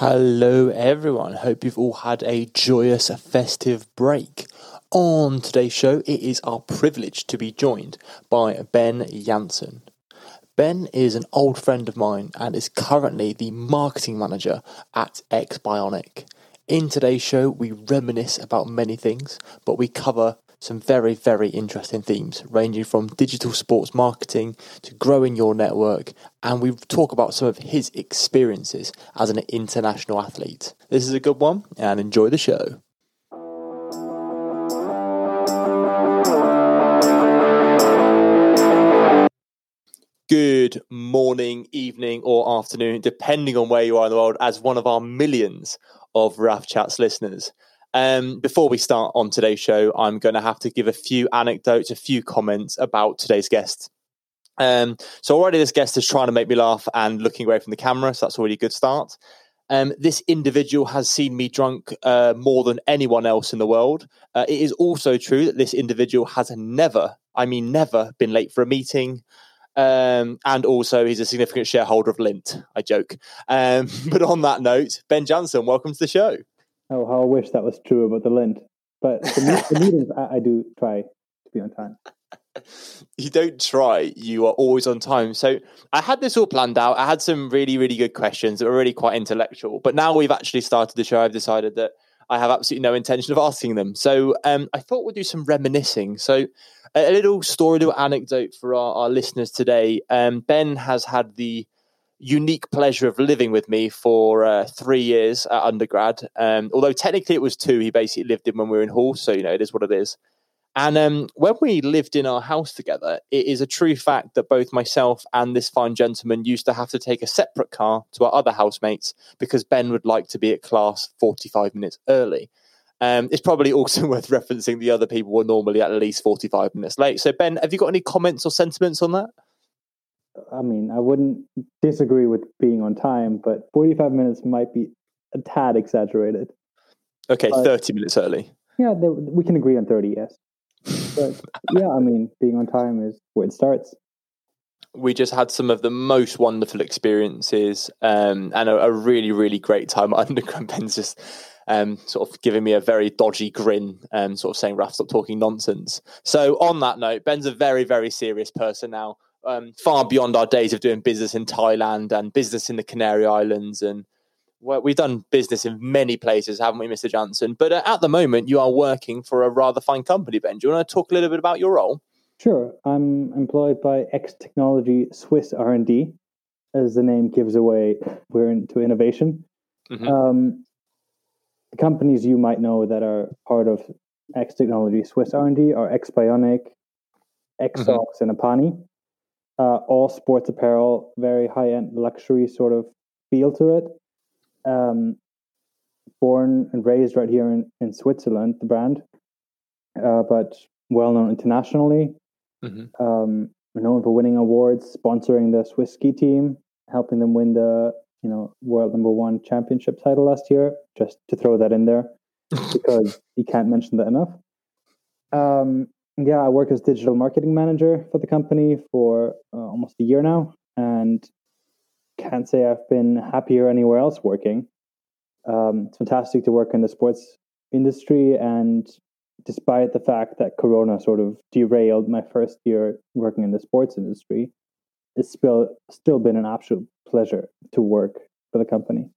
Hello, everyone. Hope you've all had a joyous, festive break. On today's show, it is our privilege to be joined by Ben Janssen. Ben is an old friend of mine and is currently the marketing manager at XBionic. In today's show, we reminisce about many things, but we cover some very, very interesting themes, ranging from digital sports marketing to growing your network. And we talk about some of his experiences as an international athlete. This is a good one, and enjoy the show. Good morning, evening, or afternoon, depending on where you are in the world, as one of our millions of RAF Chats listeners. Um, before we start on today's show, I'm going to have to give a few anecdotes, a few comments about today's guest. Um, so already this guest is trying to make me laugh and looking away from the camera, so that's already a good start. Um, this individual has seen me drunk uh, more than anyone else in the world. Uh, it is also true that this individual has never, I mean, never been late for a meeting. Um, and also, he's a significant shareholder of Lindt. I joke. Um, but on that note, Ben Janssen, welcome to the show. Oh, how I wish that was true about the Lindt. But the, the meetings, I, I do try to be on time. you don't try, you are always on time. So I had this all planned out. I had some really, really good questions that were really quite intellectual. But now we've actually started the show, I've decided that I have absolutely no intention of asking them. So um, I thought we'd do some reminiscing. So a, little story, a little anecdote for our, our listeners today. Um, ben has had the unique pleasure of living with me for uh, three years at undergrad. Um, although technically it was two, he basically lived in when we were in hall, so you know it is what it is. And um, when we lived in our house together, it is a true fact that both myself and this fine gentleman used to have to take a separate car to our other housemates because Ben would like to be at class 45 minutes early. Um, it's probably also worth referencing the other people were normally at least 45 minutes late. So, Ben, have you got any comments or sentiments on that? I mean, I wouldn't disagree with being on time, but 45 minutes might be a tad exaggerated. Okay, but, 30 minutes early. Yeah, they, we can agree on 30, yes. But yeah, I mean, being on time is where it starts. We just had some of the most wonderful experiences um, and a, a, really, really great time at undergrad. Ben's just um, sort of giving me a very dodgy grin, um, sort of saying, Raf, stop talking nonsense. So, on that note, Ben's a very, very serious person now um, far beyond our days of doing business in Thailand and business in the Canary Islands. And well, we've done business in many places, haven't we, Mr. Johnson? But uh, at the moment, you are working for a rather fine company, Ben. Do you want to talk a little bit about your role? Sure. I'm employed by X Technology Swiss R&D. As the name gives away, we're into innovation. Mm-hmm. Um, the companies you might know that are part of X Technology Swiss R&D are XBionic, X-Socks, mm-hmm. and Apani uh, all sports apparel, very high end luxury sort of feel to it. Um, born and raised right here in, in Switzerland, the brand, uh, but well known internationally. Mm-hmm. Um, known for winning awards, sponsoring the Swiss ski team, helping them win the you know world number one championship title last year. Just to throw that in there, because you can't mention that enough. Um, yeah, I work as digital marketing manager for the company for uh, almost a year now, and can't say I've been happier anywhere else working. Um, it's fantastic to work in the sports industry, and despite the fact that Corona sort of derailed my first year working in the sports industry, it's still still been an absolute pleasure to work for the company.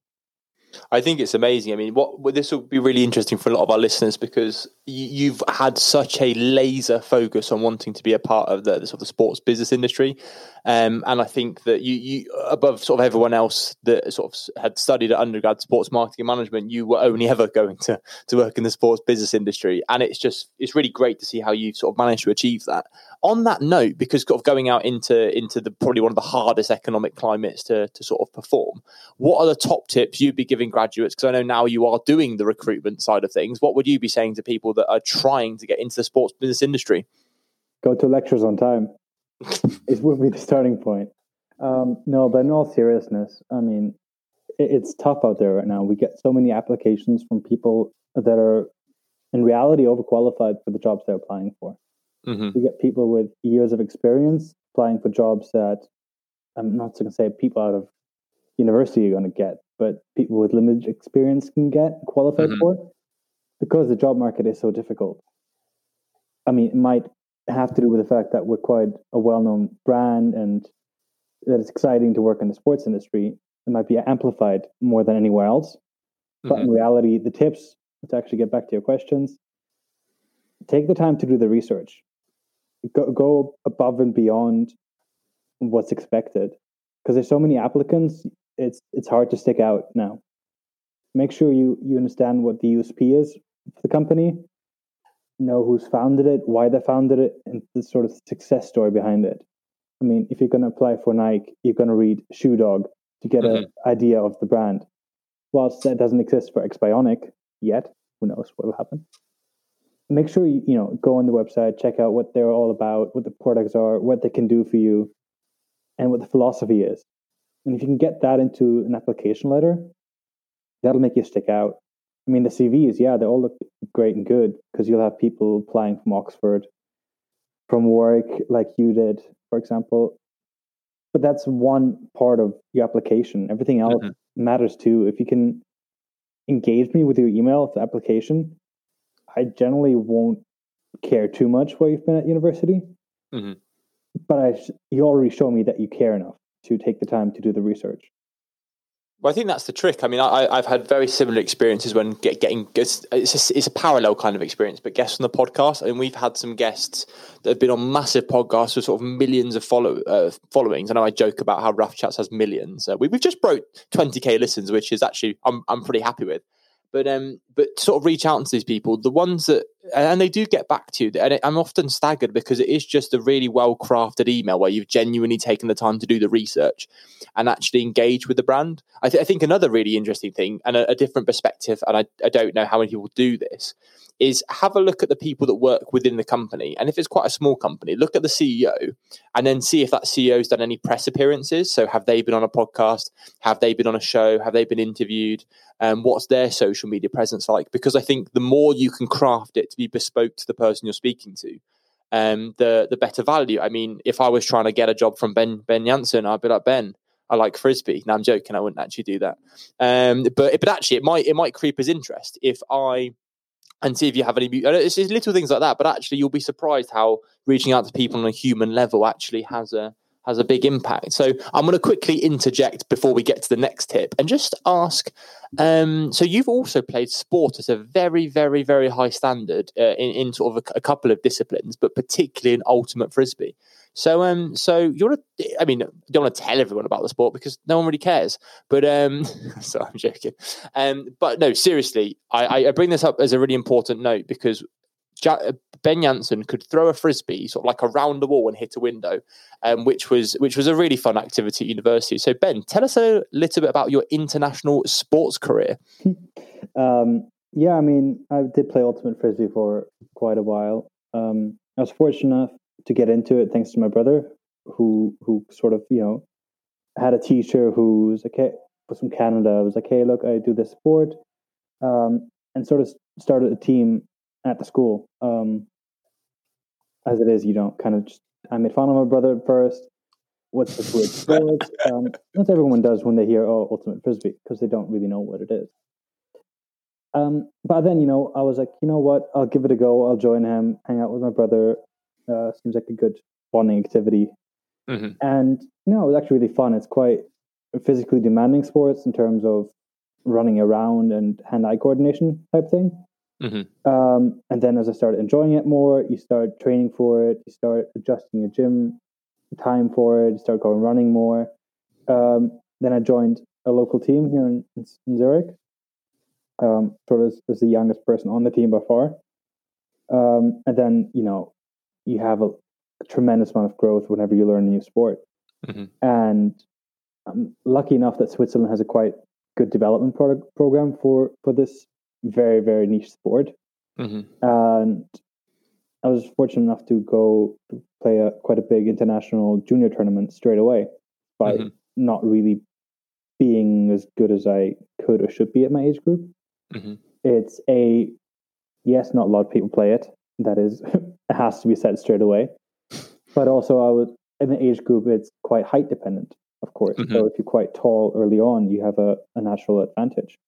I think it's amazing. I mean, what this will be really interesting for a lot of our listeners because you've had such a laser focus on wanting to be a part of the, the sort of sports business industry, um, and I think that you, you, above sort of everyone else that sort of had studied at undergrad sports marketing management, you were only ever going to to work in the sports business industry, and it's just it's really great to see how you've sort of managed to achieve that. On that note, because of going out into into the probably one of the hardest economic climates to to sort of perform, what are the top tips you'd be giving graduates? Because I know now you are doing the recruitment side of things. What would you be saying to people that are trying to get into the sports business industry? Go to lectures on time it would be the starting point. Um, no, but in all seriousness, I mean, it, it's tough out there right now. We get so many applications from people that are, in reality, overqualified for the jobs they're applying for. Mm-hmm. We get people with years of experience applying for jobs that I'm not going to say people out of university are going to get, but people with limited experience can get qualified mm-hmm. for because the job market is so difficult. I mean, it might have to do with the fact that we're quite a well-known brand and that it's exciting to work in the sports industry. It might be amplified more than anywhere else. But mm-hmm. in reality, the tips to actually get back to your questions, take the time to do the research. Go, go above and beyond what's expected because there's so many applicants it's it's hard to stick out now make sure you you understand what the usp is for the company know who's founded it why they founded it and the sort of success story behind it i mean if you're going to apply for nike you're going to read shoe dog to get mm-hmm. an idea of the brand whilst that doesn't exist for xbionic yet who knows what will happen make sure you you know go on the website check out what they're all about what the products are what they can do for you and what the philosophy is. And if you can get that into an application letter, that'll make you stick out. I mean, the CVs, yeah, they all look great and good because you'll have people applying from Oxford, from Warwick, like you did, for example. But that's one part of your application. Everything else mm-hmm. matters too. If you can engage me with your email, the application, I generally won't care too much where you've been at university. Mm-hmm but I, you already show me that you care enough to take the time to do the research. Well, I think that's the trick. I mean, I, have had very similar experiences when get, getting it's a, it's a parallel kind of experience, but guests on the podcast, and we've had some guests that have been on massive podcasts with sort of millions of follow uh, followings. I know I joke about how Raf Chats has millions. Uh, we, have just broke twenty k listens, which is actually I'm I'm pretty happy with. But um, but sort of reach out to these people, the ones that, and they do get back to you. And I'm often staggered because it is just a really well crafted email where you've genuinely taken the time to do the research and actually engage with the brand. I, th- I think another really interesting thing and a, a different perspective, and I, I don't know how many people do this, is have a look at the people that work within the company. And if it's quite a small company, look at the CEO and then see if that CEO's done any press appearances. So have they been on a podcast? Have they been on a show? Have they been interviewed? Um, what's their social media presence like? Because I think the more you can craft it to be bespoke to the person you're speaking to, um, the the better value. I mean, if I was trying to get a job from Ben Ben Janssen, I'd be like Ben. I like frisbee. Now I'm joking. I wouldn't actually do that. Um, but but actually, it might it might creep his interest if I and see if you have any. It's just little things like that, but actually, you'll be surprised how reaching out to people on a human level actually has a has a big impact. So I'm going to quickly interject before we get to the next tip and just ask. Um, so you've also played sport at a very, very, very high standard uh, in, in sort of a, a, couple of disciplines, but particularly in ultimate frisbee. So, um, so you want to? I mean, you don't want to tell everyone about the sport because no one really cares. But um, so I'm joking. Um, but no, seriously, I, I bring this up as a really important note because Ben Janssen could throw a frisbee sort of like around the wall and hit a window, um, which was which was a really fun activity at university. So Ben, tell us a little bit about your international sports career. um, yeah, I mean, I did play ultimate frisbee for quite a while. Um, I was fortunate enough to get into it thanks to my brother, who who sort of you know had a teacher who's okay was from Canada. I was like, hey, look, I do this sport, um, and sort of started a team at the school. Um, as it is, you don't kind of just. I made fun of my brother at first. What's this weird sport? um, that's everyone does when they hear oh ultimate frisbee because they don't really know what it is. Um, but then you know I was like, you know what? I'll give it a go. I'll join him, hang out with my brother. Uh, seems like a good bonding activity. Mm-hmm. And you know, it was actually really fun. It's quite physically demanding sports in terms of running around and hand-eye coordination type thing. Mm-hmm. Um, and then as I started enjoying it more, you start training for it, you start adjusting your gym time for it, you start going running more. Um, then I joined a local team here in, in Zurich, um, sort of as, as, the youngest person on the team by far. Um, and then, you know, you have a, a, tremendous amount of growth whenever you learn a new sport. Mm-hmm. And I'm lucky enough that Switzerland has a quite good development product program for for this very very niche sport mm-hmm. and i was fortunate enough to go play a quite a big international junior tournament straight away by mm-hmm. not really being as good as i could or should be at my age group mm-hmm. it's a yes not a lot of people play it that is it has to be said straight away but also i was in the age group it's quite height dependent of course. Mm-hmm. So if you're quite tall early on, you have a, a natural advantage.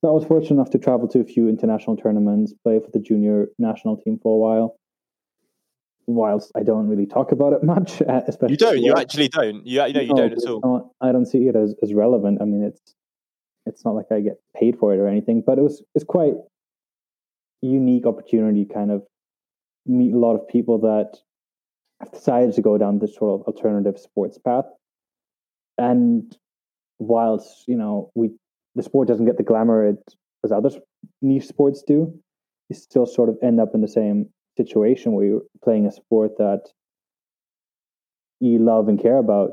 So I was fortunate enough to travel to a few international tournaments, play for the junior national team for a while. Whilst I don't really talk about it much, uh, especially you don't, you actually don't, you, you know, you no, don't at all. Not, I don't see it as, as relevant. I mean, it's it's not like I get paid for it or anything, but it was it's quite unique opportunity, kind of meet a lot of people that have decided to go down this sort of alternative sports path. And whilst you know we the sport doesn't get the glamour it, as other niche sports do, you still sort of end up in the same situation where you're playing a sport that you love and care about.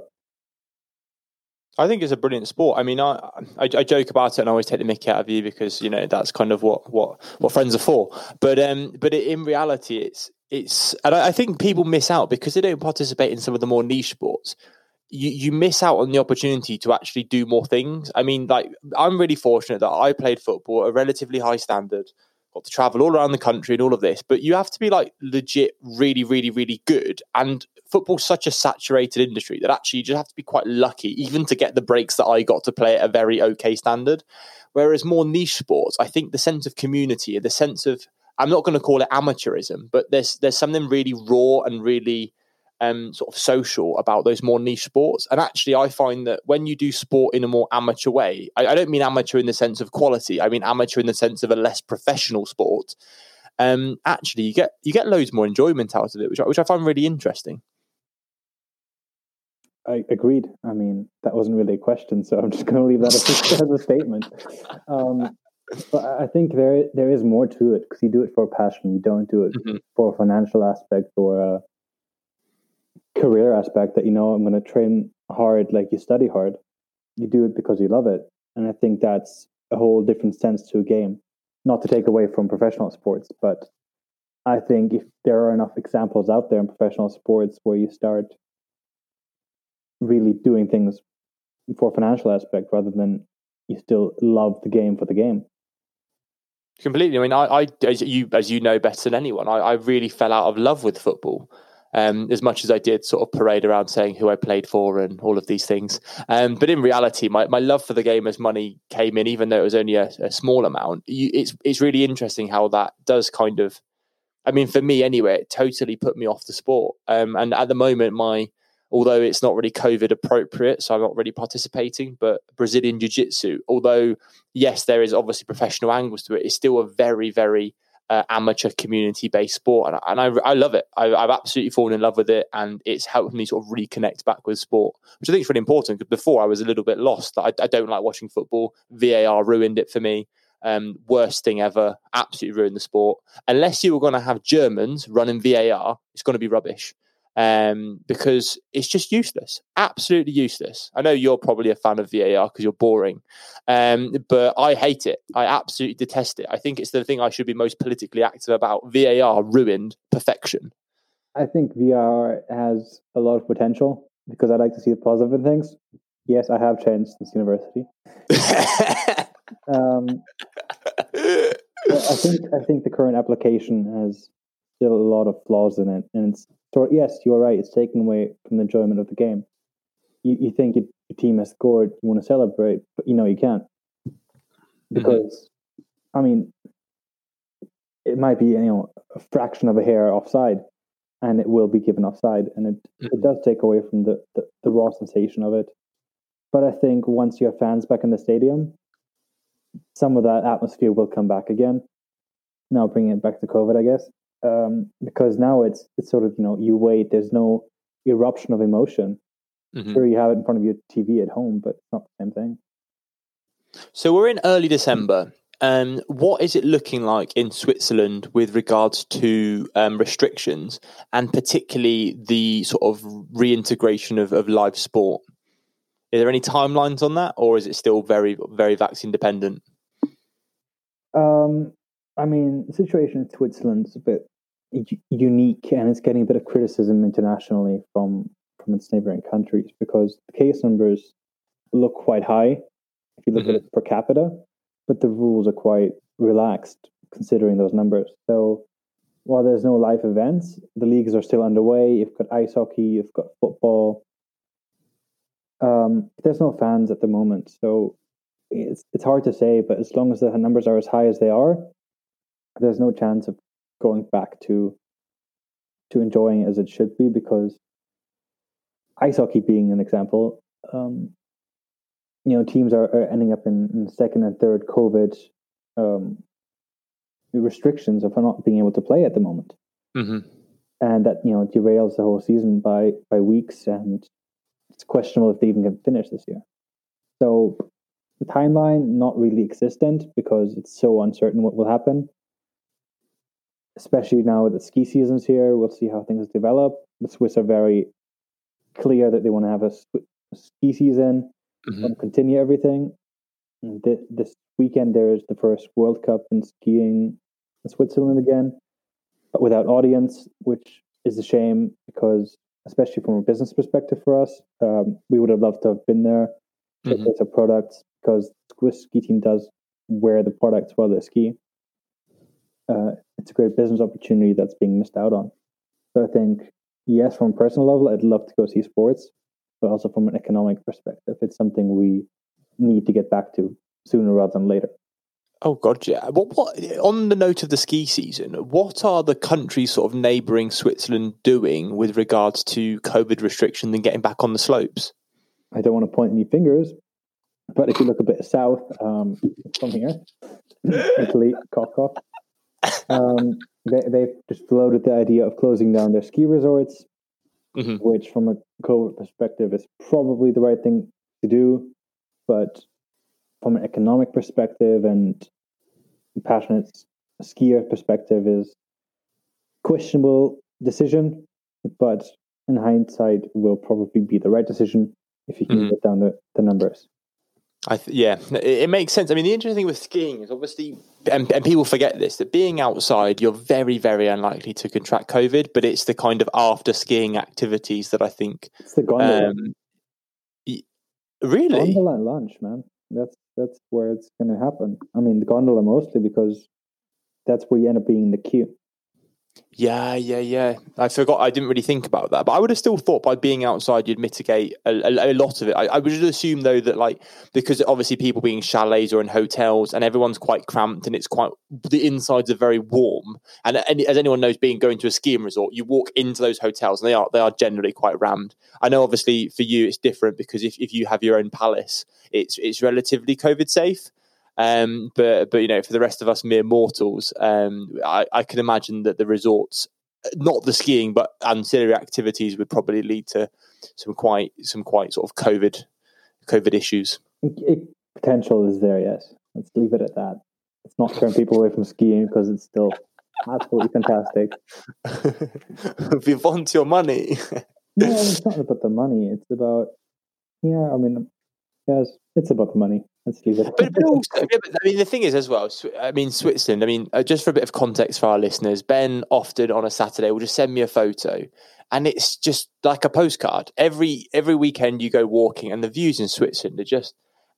I think it's a brilliant sport. I mean, I, I, I joke about it and I always take the mickey out of you because you know that's kind of what what what friends are for. But um, but in reality, it's it's and I, I think people miss out because they don't participate in some of the more niche sports you, you miss out on the opportunity to actually do more things. I mean, like I'm really fortunate that I played football at a relatively high standard, got to travel all around the country and all of this, but you have to be like legit really, really, really good. And football's such a saturated industry that actually you just have to be quite lucky even to get the breaks that I got to play at a very okay standard. Whereas more niche sports, I think the sense of community the sense of I'm not going to call it amateurism, but there's there's something really raw and really um, sort of social about those more niche sports. And actually, I find that when you do sport in a more amateur way, I, I don't mean amateur in the sense of quality. I mean amateur in the sense of a less professional sport. Um, actually, you get you get loads more enjoyment out of it, which which I find really interesting. I agreed. I mean, that wasn't really a question, so I'm just going to leave that as, as a statement. Um, but I think there there is more to it because you do it for passion. You don't do it mm-hmm. for a financial aspect or a, career aspect that you know I'm going to train hard like you study hard. You do it because you love it, and I think that's a whole different sense to a game. Not to take away from professional sports, but I think if there are enough examples out there in professional sports where you start really doing things for financial aspect rather than you still love the game for the game. Completely. I mean, I, I as you as you know better than anyone, I, I really fell out of love with football um, as much as I did sort of parade around saying who I played for and all of these things. Um, but in reality, my, my love for the game as money came in, even though it was only a, a small amount. You, it's it's really interesting how that does kind of. I mean, for me anyway, it totally put me off the sport. Um, and at the moment, my although it's not really COVID appropriate, so I'm not really participating. But Brazilian Jiu Jitsu, although yes, there is obviously professional angles to it, it's still a very, very uh, amateur community based sport, and, and I, I love it. I, have absolutely fallen in love with it, and it's helped me sort of reconnect back with sport, which I think is really important. Because before I was a little bit lost. I, I don't like watching football. VAR ruined it for me. Um, worst thing ever. Absolutely ruined the sport. Unless you were going to have Germans running VAR, it's going to be rubbish um, because it's just useless, absolutely useless. I know you're probably a fan of VAR because you're boring, um, but I hate it. I absolutely detest it. I think it's the thing I should be most politically active about. VAR ruined perfection. I think VAR has a lot of potential because I like to see the positive in things. Yes, I have changed since university. um, I think I think the current application has still a lot of flaws in it, and it's so yes, you're right. It's taken away from the enjoyment of the game. You, you think your team has scored, you want to celebrate, but you know you can't mm-hmm. because, mm-hmm. I mean, it might be you know a fraction of a hair offside, and it will be given offside, and it mm-hmm. it does take away from the, the the raw sensation of it. But I think once you have fans back in the stadium, some of that atmosphere will come back again. Now bringing it back to COVID, I guess um, because now it's it's sort of you know you wait. There's no eruption of emotion. Mm-hmm. Sure, you have it in front of your TV at home, but it's not the same thing. So we're in early December. Um, what is it looking like in Switzerland with regards to um, restrictions and particularly the sort of reintegration of, of live sport? Are there any timelines on that, or is it still very, very vaccine dependent? Um, I mean, the situation in Switzerland is a bit unique, and it's getting a bit of criticism internationally from from its neighboring countries because the case numbers look quite high if you look mm-hmm. at it per capita, but the rules are quite relaxed considering those numbers. So while there's no live events, the leagues are still underway. You've got ice hockey, you've got football, Um, there's no fans at the moment, so it's it's hard to say. But as long as the numbers are as high as they are, there's no chance of going back to to enjoying as it should be because ice hockey being an example, um, you know, teams are, are ending up in, in, second and third COVID um, restrictions of not being able to play at the moment, mm-hmm. and that you know derails the whole season by by weeks, and it's questionable if they even can finish this year. So the timeline not really existent because it's so uncertain what will happen. Especially now with the ski season's here, we'll see how things develop. The Swiss are very clear that they want to have a, ski season mm-hmm. and continue everything. This, this weekend there is the first World Cup in skiing in Switzerland again, but without audience, which is a shame because, especially from a business perspective for us, um, we would have loved to have been there, showcase mm-hmm. our products because the Swiss ski team does wear the products while they ski. Uh, it's a great business opportunity that's being missed out on. So I think, yes, from a personal level, I'd love to go see sports, but also from an economic perspective, it's something we need to get back to sooner rather than later. Oh God, yeah. What, what on the note of the ski season? What are the countries sort of neighbouring Switzerland doing with regards to COVID restriction and getting back on the slopes? I don't want to point any fingers, but if you look a bit south um, from here, Italy, cough cough, um, they, they've just floated the idea of closing down their ski resorts, mm-hmm. which, from a COVID perspective, is probably the right thing to do. But from an economic perspective and passionate skier perspective, is questionable decision. But in hindsight, will probably be the right decision if you can mm-hmm. get down the, the numbers. I th- yeah, it, it, makes sense. I mean, the interesting thing with skiing is obviously, and, and, people forget this, that being outside, you're very, very unlikely to contract COVID. But it's the kind of after skiing activities that I think. It's the gondola. Um, really, gondola and lunch, man. That's that's where it's going to happen. I mean, the gondola mostly because that's where you end up being in the queue. Yeah, yeah, yeah. I forgot. I didn't really think about that, but I would have still thought by being outside, you'd mitigate a, a, a lot of it. I, I, would assume though that like because obviously people being chalets or in hotels and everyone's quite cramped and it's quite the insides are very warm. And, and as anyone knows, being going to a skiing resort, you walk into those hotels and they are they are generally quite rammed. I know obviously for you it's different because if, if you have your own palace, it's it's relatively COVID safe. Um, but but you know, for the rest of us mere mortals, um, I, I can imagine that the resorts, not the skiing, but ancillary activities would probably lead to some quite some quite sort of COVID COVID issues. Potential is there, yes. Let's leave it at that. It's not turn people away from skiing because it's still absolutely fantastic. we want your money. no, it's not about the money. It's about yeah. I mean, yes, it's about the money. Let's leave it. But, but also, I mean, the thing is as well. I mean, Switzerland. I mean, uh, just for a bit of context for our listeners, Ben often on a Saturday will just send me a photo, and it's just like a postcard. Every every weekend you go walking, and the views in Switzerland are just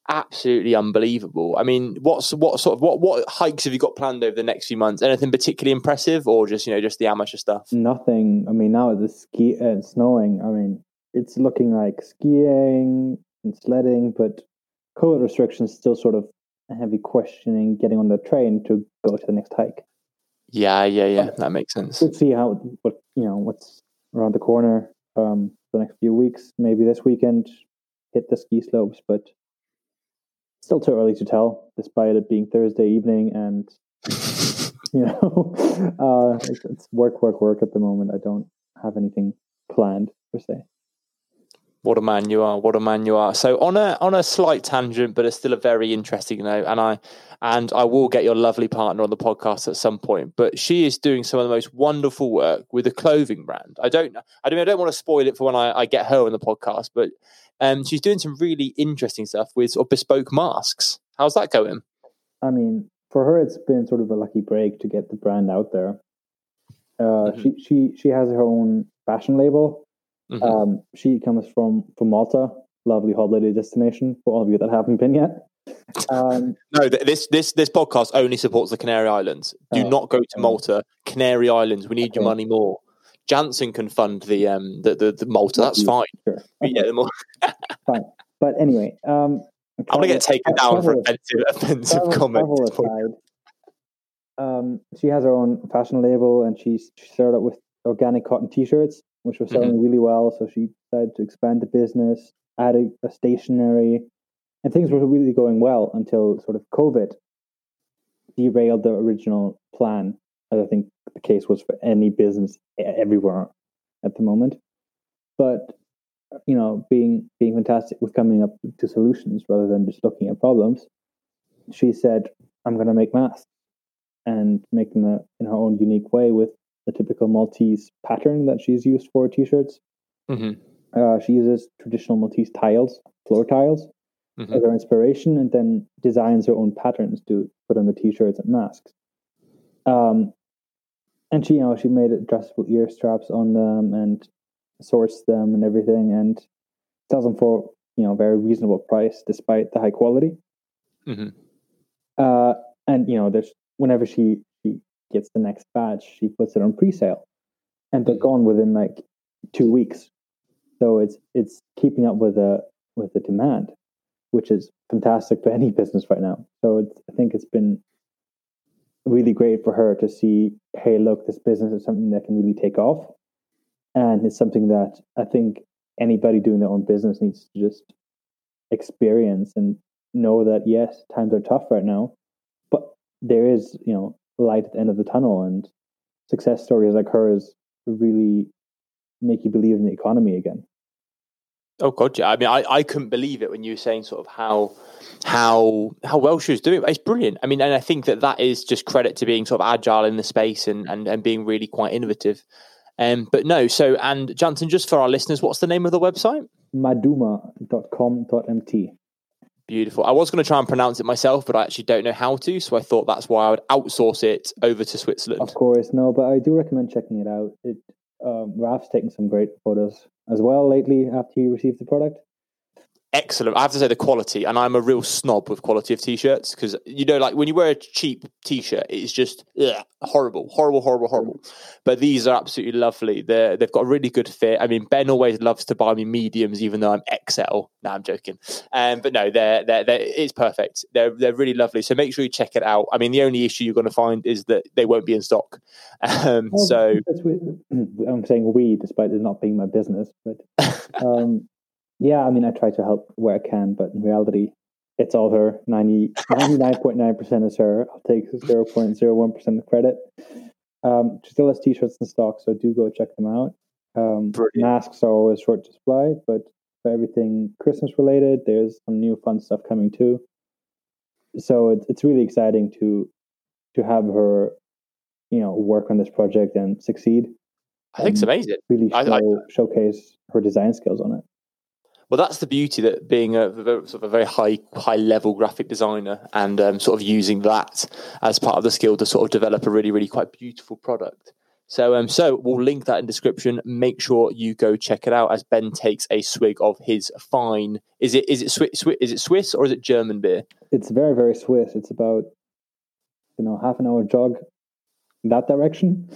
absolutely unbelievable. I mean, what's what sort of what what hikes have you got planned over the next few months? Anything particularly impressive, or just you know just the amateur stuff? Nothing. I mean, now the ski uh, snowing. I mean, it's looking like skiing and sledding, but COVID restrictions still sort of have you questioning getting on the train to go to the next hike. Yeah, yeah, yeah. That makes sense. We'll see how what you know what's around the corner um, the next few weeks. Maybe this weekend hit the ski slopes, but still too early to tell. Despite it being Thursday evening and you know, uh, it's, it's work, work, work at the moment. I don't have anything planned per se. What a man you are! What a man you are! So on a on a slight tangent, but it's still a very interesting note, and I and I will get your lovely partner on the podcast at some point. But she is doing some of the most wonderful work with a clothing brand. I don't, I don't, I don't want to spoil it for when I, I get her on the podcast, but um, she's doing some really interesting stuff with sort of bespoke masks. How's that going? I mean, for her, it's been sort of a lucky break to get the brand out there. Uh, mm-hmm. She she she has her own fashion label Mm-hmm. Um, she comes from from Malta, lovely holiday destination for all of you that haven't been yet. Um, no, this this this podcast only supports the Canary Islands. Do uh, not go to Malta, Canary Islands. We need okay. your money more. Janssen can fund the um the the, the Malta. That's fine. Sure. Okay. Yeah, more... fine. But anyway, um, I'm gonna get taken down for offensive, offensive comments. Um, she has her own fashion label, and she started with organic cotton T-shirts, which were selling mm-hmm. really well. So she decided to expand the business, add a, a stationery, and things were really going well until sort of COVID derailed the original plan, as I think the case was for any business everywhere at the moment. But you know, being being fantastic with coming up to solutions rather than just looking at problems, she said, "I'm going to make masks and make them in her own unique way with the typical Maltese pattern that she's used for t-shirts. Mm-hmm. Uh, she uses traditional Maltese tiles, floor tiles, mm-hmm. as her inspiration, and then designs her own patterns to put on the t-shirts and masks. Um, and she, you know, she made adjustable ear straps on them and sourced them and everything, and sells them for you know very reasonable price despite the high quality. Mm-hmm. Uh, and you know, there's whenever she she gets the next batch, she puts it on pre-sale, and they're gone within like two weeks. So it's it's keeping up with the with the demand, which is fantastic for any business right now. So I think it's been really great for her to see, hey, look, this business is something that can really take off, and it's something that I think anybody doing their own business needs to just experience and know that yes, times are tough right now, but there is you know light at the end of the tunnel and success stories like hers really make you believe in the economy again. Oh god yeah. I mean i, I couldn't believe it when you were saying sort of how how how well she was doing it's brilliant. I mean and i think that that is just credit to being sort of agile in the space and and, and being really quite innovative. Um but no so and Janssen, just for our listeners what's the name of the website? Maduma.com.mt Beautiful. I was going to try and pronounce it myself, but I actually don't know how to. So I thought that's why I would outsource it over to Switzerland. Of course, no, but I do recommend checking it out. It, um, Raf's taken some great photos as well lately after he received the product excellent. I have to say the quality, and I'm a real snob with quality of t-shirts because you know, like when you wear a cheap t-shirt, it's just ugh, horrible, horrible, horrible, horrible. But these are absolutely lovely. They they've got a really good fit. I mean, Ben always loves to buy me mediums, even though I'm XL. No, I'm joking. Um, but no, they're, they're they're it's perfect. They're they're really lovely. So make sure you check it out. I mean, the only issue you're going to find is that they won't be in stock. Um, well, so I'm saying we, despite it not being my business, but. Um, yeah, I mean, I try to help where I can, but in reality, it's all her. 99.9% is her. I'll take 0.01% of credit. Um, she still has t-shirts in stock, so do go check them out. Um, masks are always short supply, but for everything Christmas related, there's some new fun stuff coming too. So it's it's really exciting to to have her, you know, work on this project and succeed. I think it's amazing. Really show, I, I, showcase her design skills on it. Well, that's the beauty that being a, sort of a very high high level graphic designer and um, sort of using that as part of the skill to sort of develop a really really quite beautiful product. So um, so we'll link that in description. Make sure you go check it out as Ben takes a swig of his fine. Is it is it Swiss, is it Swiss or is it German beer? It's very very Swiss. It's about you know half an hour jog in that direction.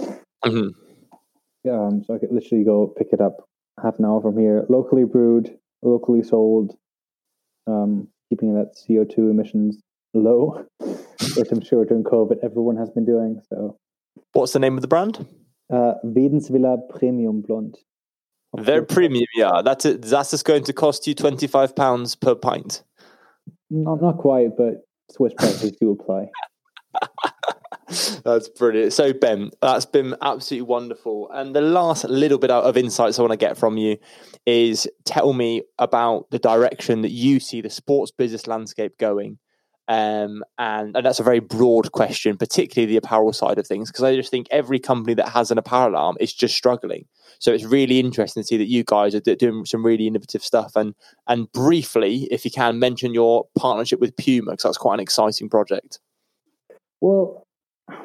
Mm-hmm. Um, so I could literally go pick it up half an hour from here. Locally brewed, locally sold, um, keeping that CO2 emissions low, which I'm sure during COVID everyone has been doing. So, what's the name of the brand? Uh, Premium Blonde. Very premium, yeah. That's it. That's just going to cost you twenty five pounds per pint. Not not quite, but Swiss prices do apply. That's brilliant. So, Ben, that's been absolutely wonderful. And the last little bit of insights I want to get from you is tell me about the direction that you see the sports business landscape going. Um, and, and that's a very broad question, particularly the apparel side of things, because I just think every company that has an apparel arm is just struggling. So it's really interesting to see that you guys are doing some really innovative stuff. And and briefly, if you can, mention your partnership with Puma, because that's quite an exciting project. Well,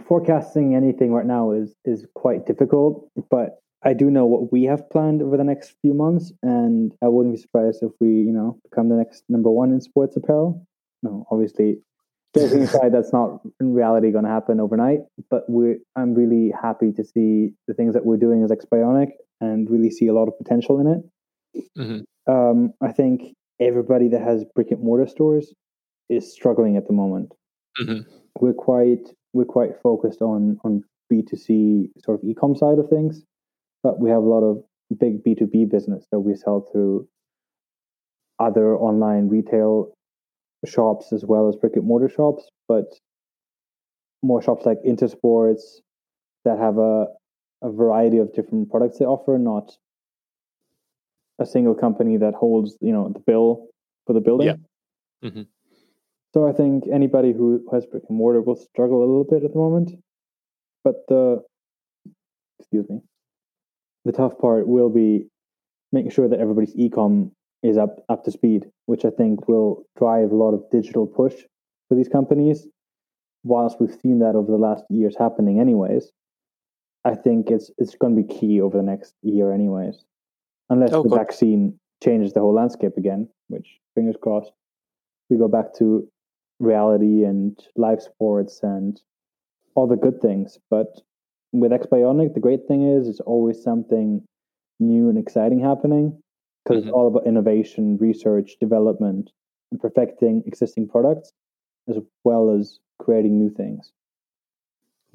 forecasting anything right now is is quite difficult, but I do know what we have planned over the next few months, and I wouldn't be surprised if we, you know, become the next number one in sports apparel. No, obviously, joking aside, that's not in reality going to happen overnight. But we I'm really happy to see the things that we're doing as XBionic and really see a lot of potential in it. Mm-hmm. Um, I think everybody that has brick and mortar stores is struggling at the moment. Mm-hmm. We're quite we're quite focused on on B two C sort of ecom side of things, but we have a lot of big B two B business that we sell through other online retail shops as well as brick and mortar shops, but more shops like Intersports that have a, a variety of different products they offer, not a single company that holds you know the bill for the building. Yeah. Mm-hmm. So I think anybody who has brick and mortar will struggle a little bit at the moment, but the excuse me, the tough part will be making sure that everybody's ecom is up up to speed, which I think will drive a lot of digital push for these companies. Whilst we've seen that over the last years happening, anyways, I think it's it's going to be key over the next year, anyways, unless oh, the God. vaccine changes the whole landscape again. Which fingers crossed, we go back to reality and live sports and all the good things. But with XBionic, the great thing is it's always something new and exciting happening because mm-hmm. it's all about innovation, research, development, and perfecting existing products, as well as creating new things.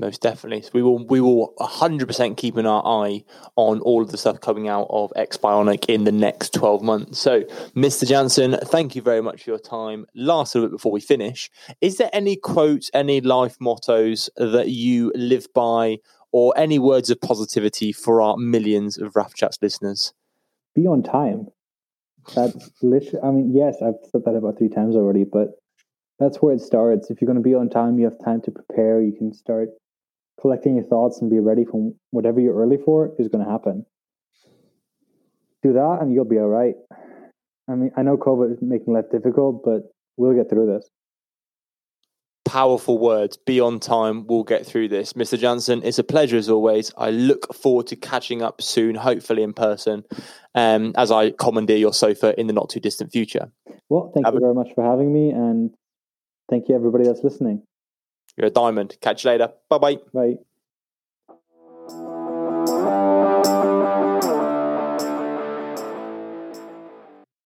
Most definitely. So we will we will 100% keep an eye on all of the stuff coming out of XBionic in the next 12 months. So, Mr. Janssen, thank you very much for your time. Last little bit before we finish, is there any quotes, any life mottos that you live by, or any words of positivity for our millions of Raf Chats listeners? be on time. That's literally, I mean, yes, I've said that about three times already, but that's where it starts. If you're going to be on time, you have time to prepare. You can start collecting your thoughts and be ready for whatever you're early for is going to happen. Do that and you'll be all right. I mean, I know COVID is making life difficult, but we'll get through this powerful words. Be on time. We'll get through this. Mr. Janssen, it's a pleasure as always. I look forward to catching up soon, hopefully in person, um, as I commandeer your sofa in the not too distant future. Well, thank Have you very much for having me. And thank you, everybody that's listening. You're a diamond. Catch you later. Bye-bye. Bye.